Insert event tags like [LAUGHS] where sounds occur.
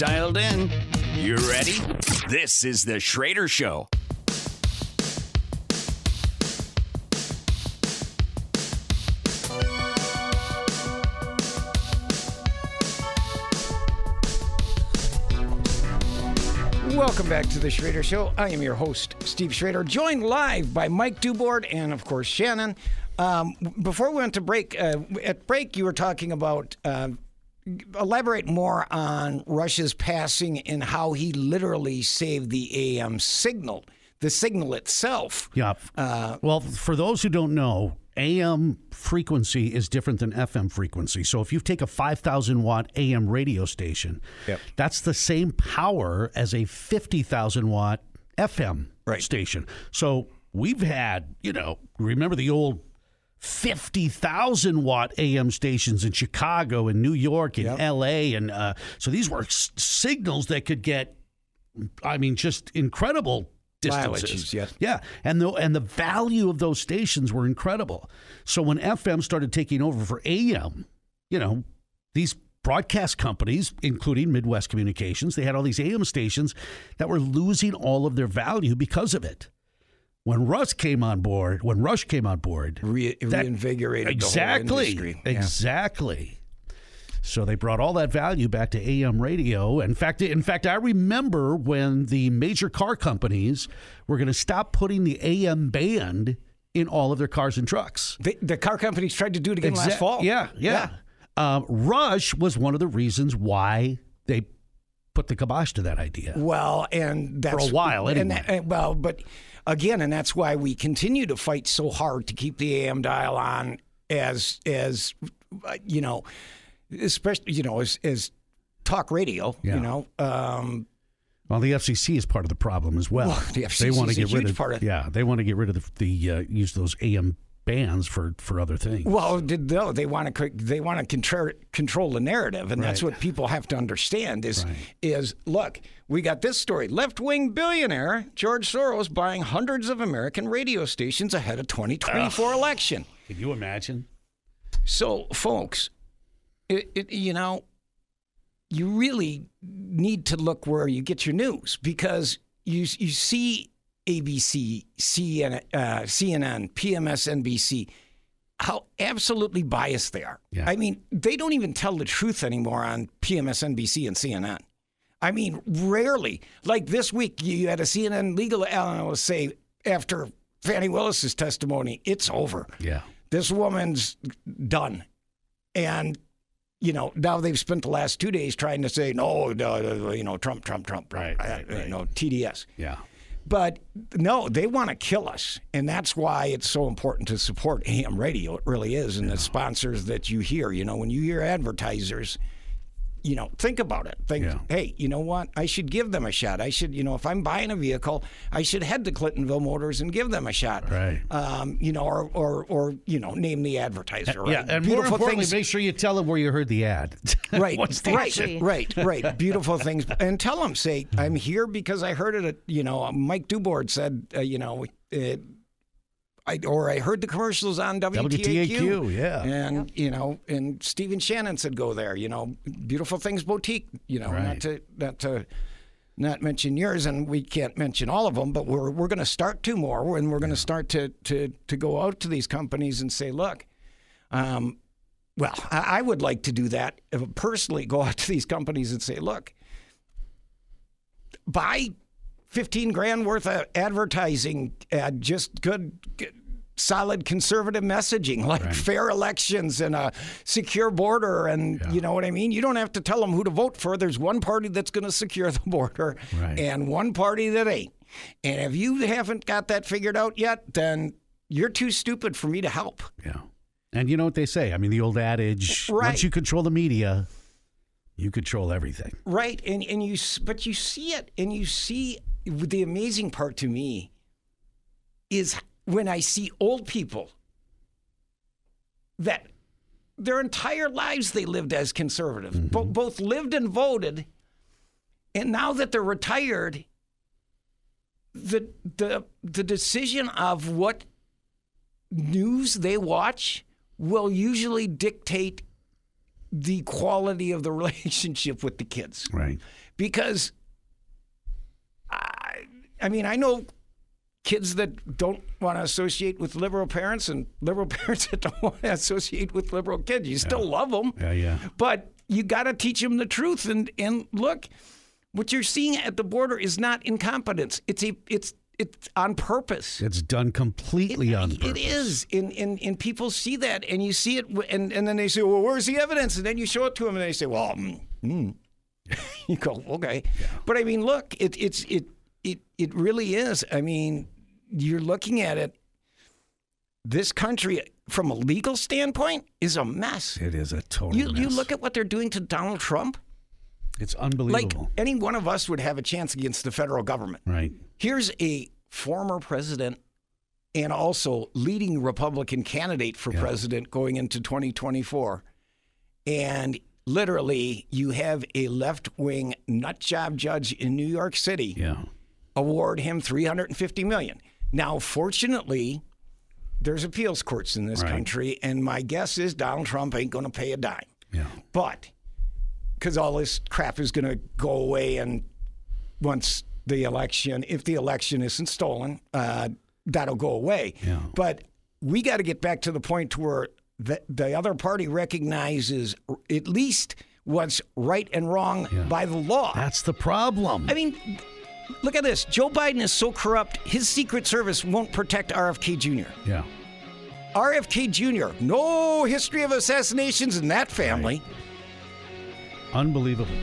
dialed in. You ready? This is The Schroeder Show. Welcome back to the Schroeder Show. I am your host, Steve Schroeder, joined live by Mike Dubord and, of course, Shannon. Um, before we went to break, uh, at break, you were talking about uh, elaborate more on Rush's passing and how he literally saved the AM signal, the signal itself. Yeah. Uh, well, for those who don't know, AM frequency is different than FM frequency. So if you take a 5,000 watt AM radio station, Yep. that's the same power as a 50,000 watt FM Right. station. So we've had, you know, remember the old 50,000 watt AM stations in Chicago and New York and Yep. LA. And uh, so these were s- signals that could get, I mean, just incredible distances. Yes. Yeah, and the and the value of those stations were incredible. So when FM started taking over for AM, you know, these broadcast companies, including Midwest Communications, they had all these AM stations that were losing all of their value because of it. When Rush came on board, when Rush came on board, Re- that- reinvigorated exactly. Yeah. exactly. So they brought all that value back to AM radio. In fact, in fact, I remember when the major car companies were going to stop putting the AM band in all of their cars and trucks. The, the car companies tried to do it again last fall. Yeah, yeah. Um, Rush was one of the reasons why they put the kibosh to that idea. Well, and that's a while, and that- and- well, but again, and that's why we continue to fight so hard to keep the AM dial on as as uh, you know, especially you know as as talk radio. Yeah. You know, um, Well, the FCC is part of the problem as well. Well, the they FCC want to get rid of part of- yeah, they want to get rid of the, the uh, use those AM bands for for other things. well, no, they want to they want to control control the narrative, and that's what people have to understand. Is Right. is look, we got this story: left wing billionaire George Soros buying hundreds of American radio stations ahead of 2024 election. Can you imagine? So, folks, it, it, you know, you really need to look where you get your news because you you see ABC, CNN, uh, CNN, PMSNBC, how absolutely biased they are. Yeah. I mean, they don't even tell the truth anymore on PMSNBC and CNN. I mean, rarely. Like this week, you had a CNN legal analyst say after Fani Willis's testimony, it's over Yeah. this woman's done. And, you know, now they've spent the last two days trying to say, no, no, no, you know, Trump, Trump, Trump, Right, uh, right, right. you know, TDS. Yeah. But no, they want to kill us. And that's why it's so important to support AM radio. It really is. And the sponsors that you hear, you know, when you hear advertisers, you know, think about it. Think, Yeah. hey, you know what? I should give them a shot. I should, you know, if I'm buying a vehicle, I should head to Clintonville Motors and give them a shot. Right. Um, you know, or, or, or, you know, name the advertiser. Right? Yeah, and more Beautiful importantly, things. make sure you tell them where you heard the ad. [LAUGHS] Right, right, [LAUGHS] right, right. Beautiful things, and tell them, say, I'm here because I heard it. At, you know, Mike Dubord said, uh, you know, uh, I or I heard the commercials on WTAQ. WTAQ, yeah. and you know, and Stephen Shannon said, go there. You know, Beautiful Things Boutique. You know, not to not to. Not mention yours, and we can't mention all of them, but we're we're going to start two more, and we're going to start to to to go out to these companies and say, look, um, well, I I would like to do that uh, personally. Go out to these companies and say, "Look, buy fifteen grand worth of advertising, uh, just good, good, solid conservative messaging, [LAUGHS] like fair elections and a secure border, and you know what I mean. You don't have to tell them who to vote for. There's one party that's going to secure [LAUGHS] the border, Right. and one party that ain't. And if you haven't got that figured out yet, then you're too stupid for me to help. Yeah. And you know what they say? I mean, the old adage: Right. once you control the media, you control everything. Right, and and you but you see it, and you see the amazing part to me is when I see old people that their entire lives they lived as conservative, mm-hmm. Bo- both lived and voted, and now that they're retired, the the the decision of what news they watch will usually dictate the quality of the [LAUGHS] relationship with the kids Right. because I, mean, I know kids that don't want to associate with liberal parents and liberal [LAUGHS] parents that don't want to associate with liberal kids. You still love them. Yeah, yeah. But you got to teach them the truth. And and look, what you're seeing at the border is not incompetence. It's a it's it's on purpose. It's done completely on purpose. It is, and, and and people see that, and you see it, and and then they say, "Well, where's the evidence?" And then you show it to them, and they say, "Well, mm, mm." [LAUGHS] you go, "Okay," but I mean, look, it, it's it it it really is. I mean, you're looking at it. This country, from a legal standpoint, is a mess. It is a total You mess. you look at what they're doing to Donald Trump. it's Like unbelievable. any one of us would have a chance against the federal government. right. Here's a former president and also leading Republican candidate for president going into 2024. And literally, you have a left wing nut job judge in New York City Yeah. Award him 350 million. Now, fortunately, there's appeals courts in this Right. country, and my guess is Donald Trump ain't going to pay a dime. Yeah. But because all this crap is going to go away, and once the election, if the election isn't stolen, uh, that'll go away. Yeah. But we got to get back to the point to where the, the other party recognizes at least what's right and wrong by the law. That's the problem. I mean, look at this. Joe Biden is so corrupt, his Secret Service won't protect RFK Jr. yeah. RFK Jr., no history of assassinations in that family. Unbelievable.